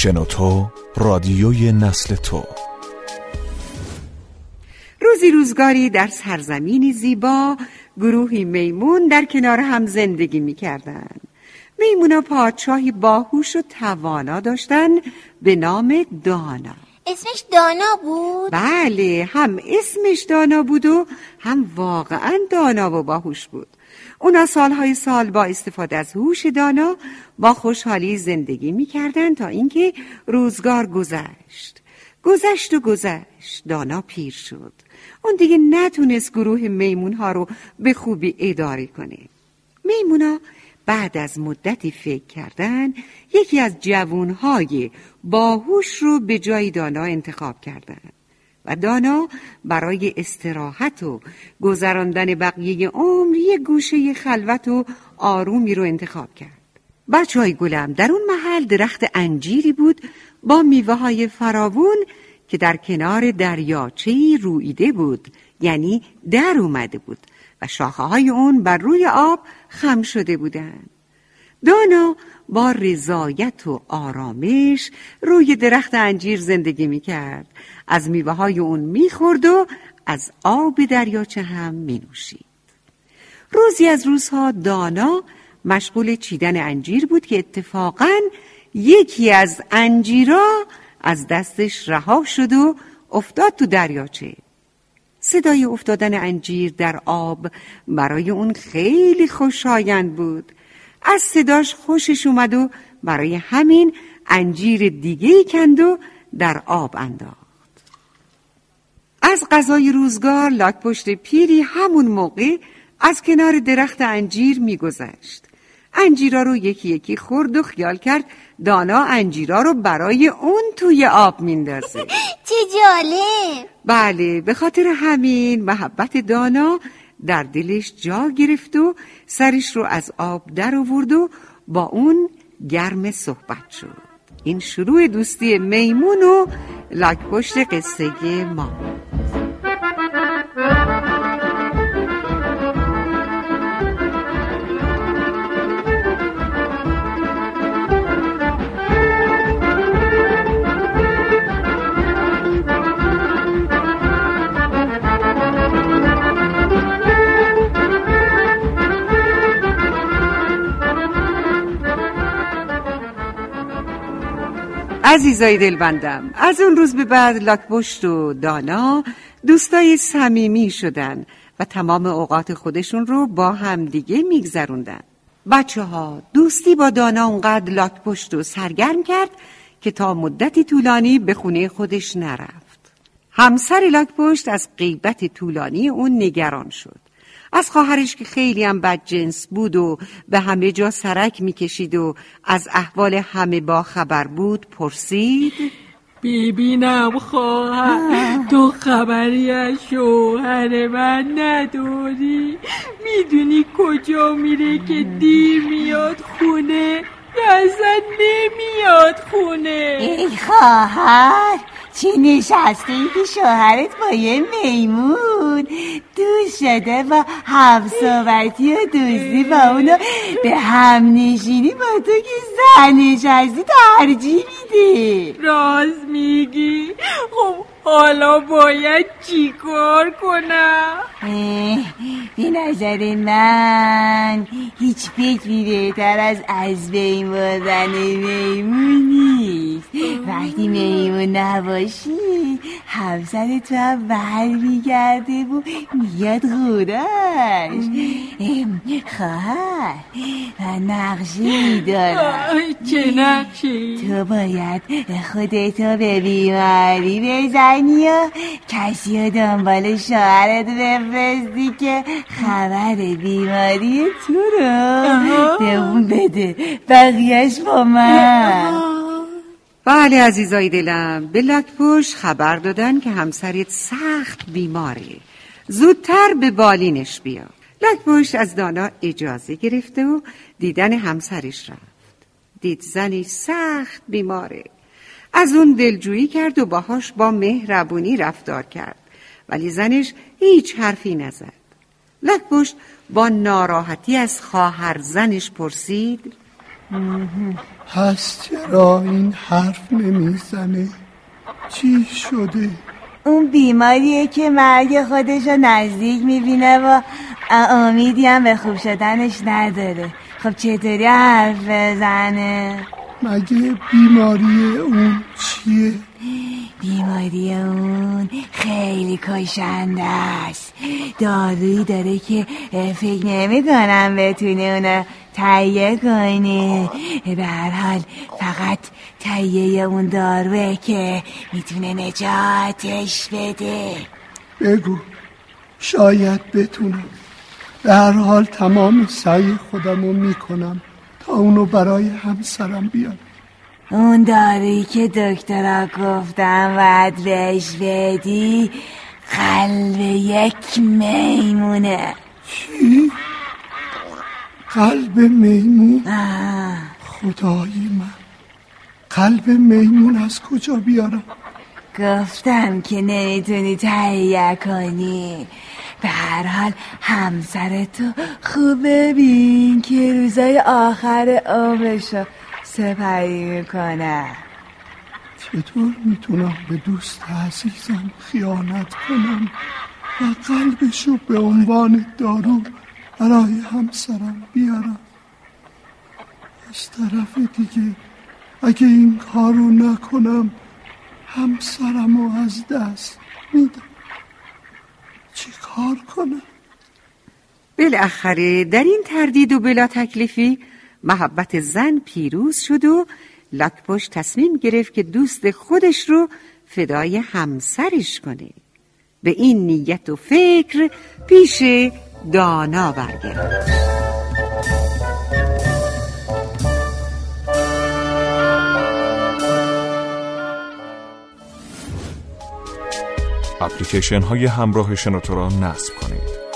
شنوتو رادیوی نسل تو. روزی روزگاری در سرزمینی زیبا گروهی میمون در کنار هم زندگی می‌کردن. میمونا پادشاهی باهوش و توانا داشتن به نام دانا. اسمش دانا بود؟ بله هم اسمش دانا بود و هم واقعا دانا و باهوش بود. اونا سالهای سال با استفاده از هوش دانا با خوشحالی زندگی می‌کردن تا اینکه روزگار گذشت. گذشت و گذشت دانا پیر شد. اون دیگه نتونست گروه میمون ها رو به خوبی اداره کنه. میمونا بعد از مدتی فکر کردن یکی از جوانهای باهوش رو به جای دانا انتخاب کردند. و دانا برای استراحت و گذراندن بقیه عمر یک گوشه خلوت و آرومی رو انتخاب کرد بچه های گلم در اون محل درخت انجیری بود با میوه های فراوون که در کنار دریاچه رویده بود یعنی در اومده بود و شاخه های اون بر روی آب خم شده بودند. دانا با رضایت و آرامش روی درخت انجیر زندگی می کرد از میوه های اون می خورد و از آب دریاچه هم می نوشید روزی از روزها دانا مشغول چیدن انجیر بود که اتفاقا یکی از انجیرا از دستش رها شد و افتاد تو دریاچه. صدای افتادن انجیر در آب برای اون خیلی خوشایند بود. از صداش خوشش اومد و برای همین انجیر دیگه کند و در آب انداخت. از غذای روزگار لاک پشت پیری همون موقع از کنار درخت انجیر میگذشت. انجیرا رو یکی یکی خورد و خیال کرد دانا انجیرا رو برای اون توی آب میندازه. چه جالب. بله به خاطر همین محبت دانا در دلش جا گرفت و سرش رو از آب در آورد و با اون گرم صحبت شد. این شروع دوستی میمون و لاک پشت قصه ما عزیزای دلبندم از اون روز به بعد لاکپشت و دانا دوستای صمیمی شدن و تمام اوقات خودشون رو با همدیگه میگذروندن. بچه ها دوستی با دانا اونقدر لاکپشت و سرگرم کرد که تا مدتی طولانی به خونه خودش نرفت. همسر لاکپشت از غیبت طولانی اون نگران شد. از خواهرش که خیلی هم بد جنس بود و به همه جا سرک می‌کشید و از احوال همه با خبر بود پرسید. ببینم خواهر تو خبری از شوهر من نداری. می‌دونی کجا میره که دیر میاد خونه؟ یا اصلا نمیاد خونه؟ ای خواهر چی نشسته ای که شوهرت با یه میمون؟ دوست شده با همصحبتی و دوستی با اونو به هم نشینی با تو که زن نشستی ترجیح میده راز میگی؟ خب حالا باید چیکار کنم؟ به نظر من هیچ فکری بهتر از از بین بردن میمون نیست. وقتی میمون نباشی همسر تو هم بر میگرده و میاد خودش خواهر و نقشی دارم. چه نقشی؟ تو باید خودتو به بیماری بزنی و کسی رو دنبال شوهرت بفرستی که خبر بیماری تو رو به اون بده. بقیهش با من. بله عزیزای دلم به لکپوش خبر دادن که همسرت سخت بیماره. زودتر به بالینش بیا. لکپوش از دانا اجازه گرفته و دیدن همسرش رفت. دید زنی سخت بیماره. از اون دلجویی کرد و باهاش با مهربونی رفتار کرد. ولی زنش هیچ حرفی نزد. لکپشت با ناراحتی از خواهر زنش پرسید. پس چرا این حرف نمی‌زنه؟ چی شده؟ اون بیماریه که مرگ خودش رو نزدیک می‌بینه و امیدی هم به خوب شدنش نداره. خب چطوری حرف بزنه؟ مگه بیماری اون چیه؟ بیماری اون خیلی کشنده است. دارویی داره که فکر نمی کنم بتونه اونو تهیه کنه. به هر حال فقط تهیه اون داروه که می‌تونه نجاتش بده. بگو. شاید بتونم. به هر حال تمام سعی خودم رو می‌کنم تا اونو برای همسرم بیارم. اون داری که دکترها گفتم باید بهش بدی قلب یک میمونه. چی؟ قلب میمون؟ آه. خدای من. قلب میمون از کجا بیارم؟ گفتم که نمی‌تونی تهیه کنی. به هر حال همسرتو خوب ببین که روزای آخر عمرشو سپری می‌کنه. چطور می‌تونم به دوست عزیزم خیانت کنم و قلبشو به عنوان دارو برای همسرم بیارم؟ از طرف دیگه اگه این کارو نکنم همسرمو از دست میدم. چی کار کنم؟ بالاخره در این تردید و بلا تکلیفی محبت زن پیروز شد و لاکپشت تصمیم گرفت که دوست خودش رو فدای همسرش کنه. به این نیت و فکر پیش دانا برگرد. اپلیکیشن های همراه شنوتو را نصب کنید.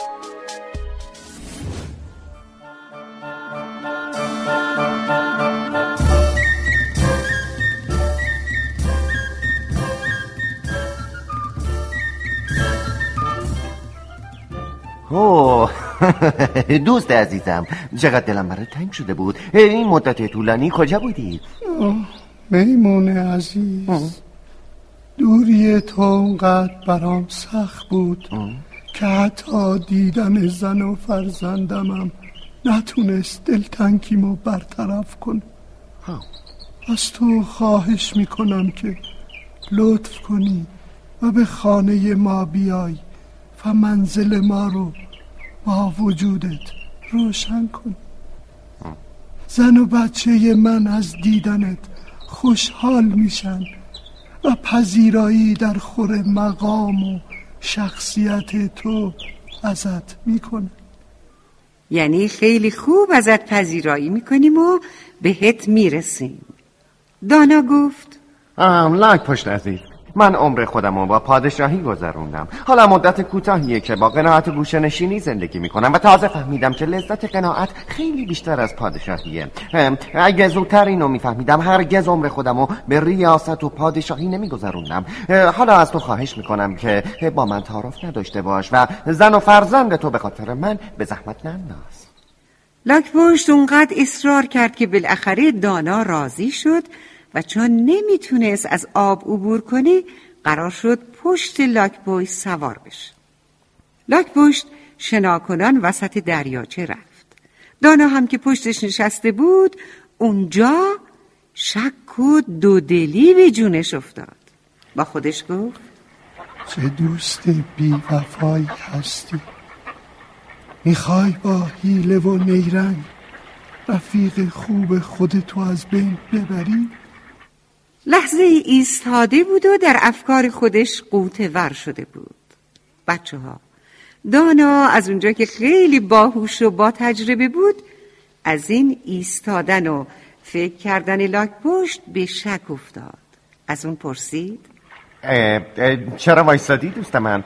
اوه دوست عزیزم چقدر دلم برای تنگ شده بود. این مدت طولانی کجا بودی؟ میمون عزیز. دوری تو اونقدر برام سخت بود که حتی دیدن زن و فرزندمم نتونست دلتنگیمو برطرف کنه. از تو خواهش می‌کنم که لطف کنی و به خانه ما بیای و منزل ما رو با وجودت روشن کن زن و بچه من از دیدنت خوشحال میشن. و پذیرایی در خور مقام و شخصیت تو ازت می‌کنه. یعنی خیلی خوب ازت پذیرایی می‌کنیم و بهت می‌رسیم. دانا گفت آم لاک پشت عزیز. من عمر خودم با پادشاهی گذروندم. حالا مدت کوتاهیه که با قناعت و گوشه نشینی زندگی می‌کنم و تازه فهمیدم که لذت قناعت خیلی بیشتر از پادشاهیه. اگه زودتر اینو میفهمیدم هرگز عمر خودم رو به ریاست و پادشاهی نمیگذروندم. حالا از تو خواهش می‌کنم که با من تعارف نداشته باش و زن و فرزند تو به خاطر من به زحمت ننداز. لاکپشت اونقدر اصرار کرد که بالاخره دانا راضی شد و چون نمی‌تونست از آب عبور کنه قرار شد پشت لاکپشت سوار بشه. لاکپشت شناکنان وسط دریاچه رفت. دانا هم که پشتش نشسته بود اونجا شک و دودلی به جونش افتاد. با خودش گفت چه دوست بی وفایی هستی. می‌خوای با حیله و نیرنگ رفیق خوب خودتو از بین ببری؟ لحظه ایستاده بود و در افکار خودش قوطه ور شده بود. بچه ها دانا از اونجا که خیلی باهوش و با تجربه بود از این ایستادن و فکر کردن لاک پشت به شک افتاد. از اون پرسید اه، اه، چرا وایستادی دوست من؟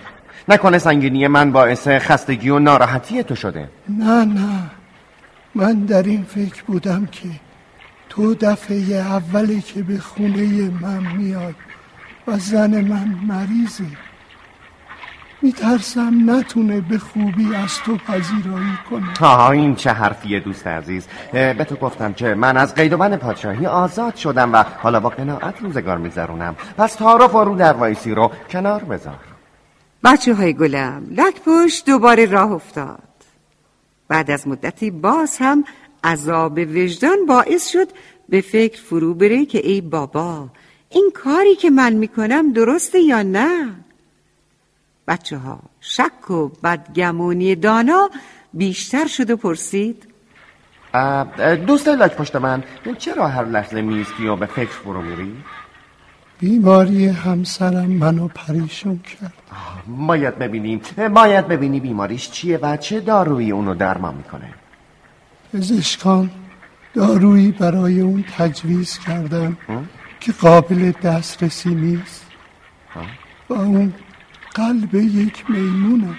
نکنه سنگینی من باعث خستگی و ناراحتی تو شده. نه نه. من در این فکر بودم که تو دفعه اولی که به خونه من میای و زن من مریضه. میترسم نتونه به خوبی از تو پذیرایی کنه. ها این چه حرفیه دوست عزیز. به تو گفتم که من از قید و بند پادشاهی آزاد شدم و حالا با قناعت روزگار میگذرونم. پس تعارف و رو در وایسی رو کنار بذار. بچه های گلم لکپوش دوباره راه افتاد. بعد از مدتی باز هم عذاب وجدان باعث شد به فکر فرو بره که ای بابا این کاری که من می‌کنم درسته یا نه؟ بچه ها شک و بدگمونی دانا بیشتر شد و پرسید. دوست لاک پشت من چرا هر لحظه میستی و به فکر فرو میری؟ بیماری همسرم منو پریشون کرد. باید ببینیم باید ببینی بیماریش چیه و چه دارویی اونو درمان می‌کنه؟ پزشکان دارویی برای اون تجویز کردن که قابل دسترسی نیست. و اون قلب یک میمونه.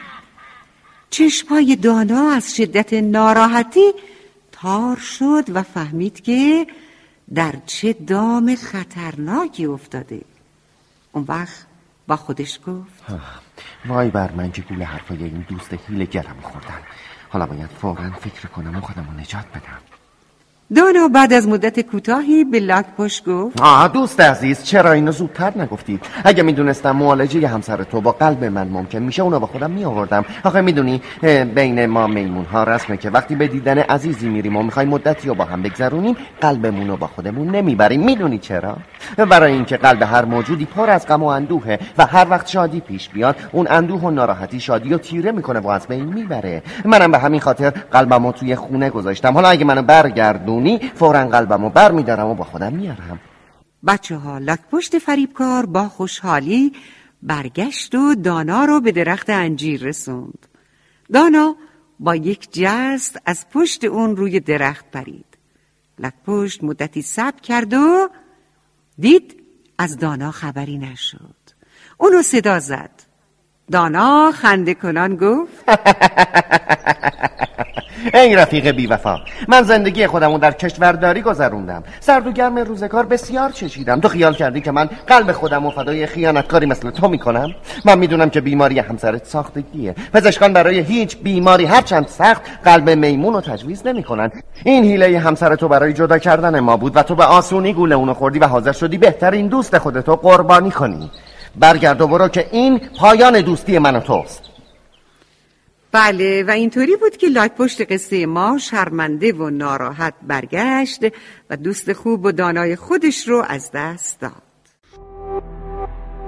چشمای دانا از شدت ناراحتی تار شد و فهمید که در چه دام خطرناکی افتاده. اون وقت با خودش گفت. وای بر من که گول حرفای این دوست هیل گرم خوردن. حالا باید فورا فکر کنم و خودم رو نجات بدم. دانا بعد از مدت کوتاهی به لاکپوش گفت آه دوست عزیز چرا اینو زودتر نگفتی؟ اگه می‌دونستم معالجه همسر تو با قلب من ممکن میشه اونو با خودم میآوردم. آخه می‌دونی بین ما میمون ها رسمه که وقتی به دیدن عزیزی میریم و می‌خوایم مدتی رو با هم بگذرونیم قلبمون رو با خودمون نمی‌بریم. می‌دونی چرا؟ برای اینکه قلب هر موجودی پر از غم و اندوهه و هر وقت شادی پیش بیاد اون اندوه و ناراحتی شادی رو تیره می‌کنه و از بین می‌بره. منم به همین خاطر قلبمو توی خونه گذاشتم. حالا اگه منو برگردونی فورا قلبمو بر میدارم و با خودم میارم. بچه ها لکپشت فریبکار با خوشحالی برگشت و دانا رو به درخت انجیر رسوند. دانا با یک جست از پشت اون روی درخت پرید. لکپشت مدتی صبر کرد و دید از دانا خبری نشد. اونو صدا زد. دانا خنده کنان گفت ای رفیق بیوفا من زندگی خودمو در کشورداری گذروندم. سرد و گرم روزگار بسیار چشیدم. تو خیال کردی که من قلب خودم و فدای خیانتکاری مثل تو می‌کنم؟ من می‌دونم که بیماری همسرت ساختگیه. پزشکان برای هیچ بیماری هرچند سخت قلب میمون رو تجویز نمی‌کنن. این هیله همسر تو برای جدا کردن ما بود و تو به آسونی گول اونو خوردی و حاضر شدی بهترین دوست خودتو قربانی کنی. برگرد و برو که این پایان دوستی من و توست. بله و اینطوری بود که لاک پشت قصه ما شرمنده و ناراحت برگشت و دوست خوب و دانای خودش رو از دست داد.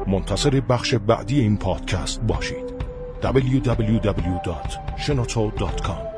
منتظر بخش بعدی این پادکست باشید. www.shenoto.com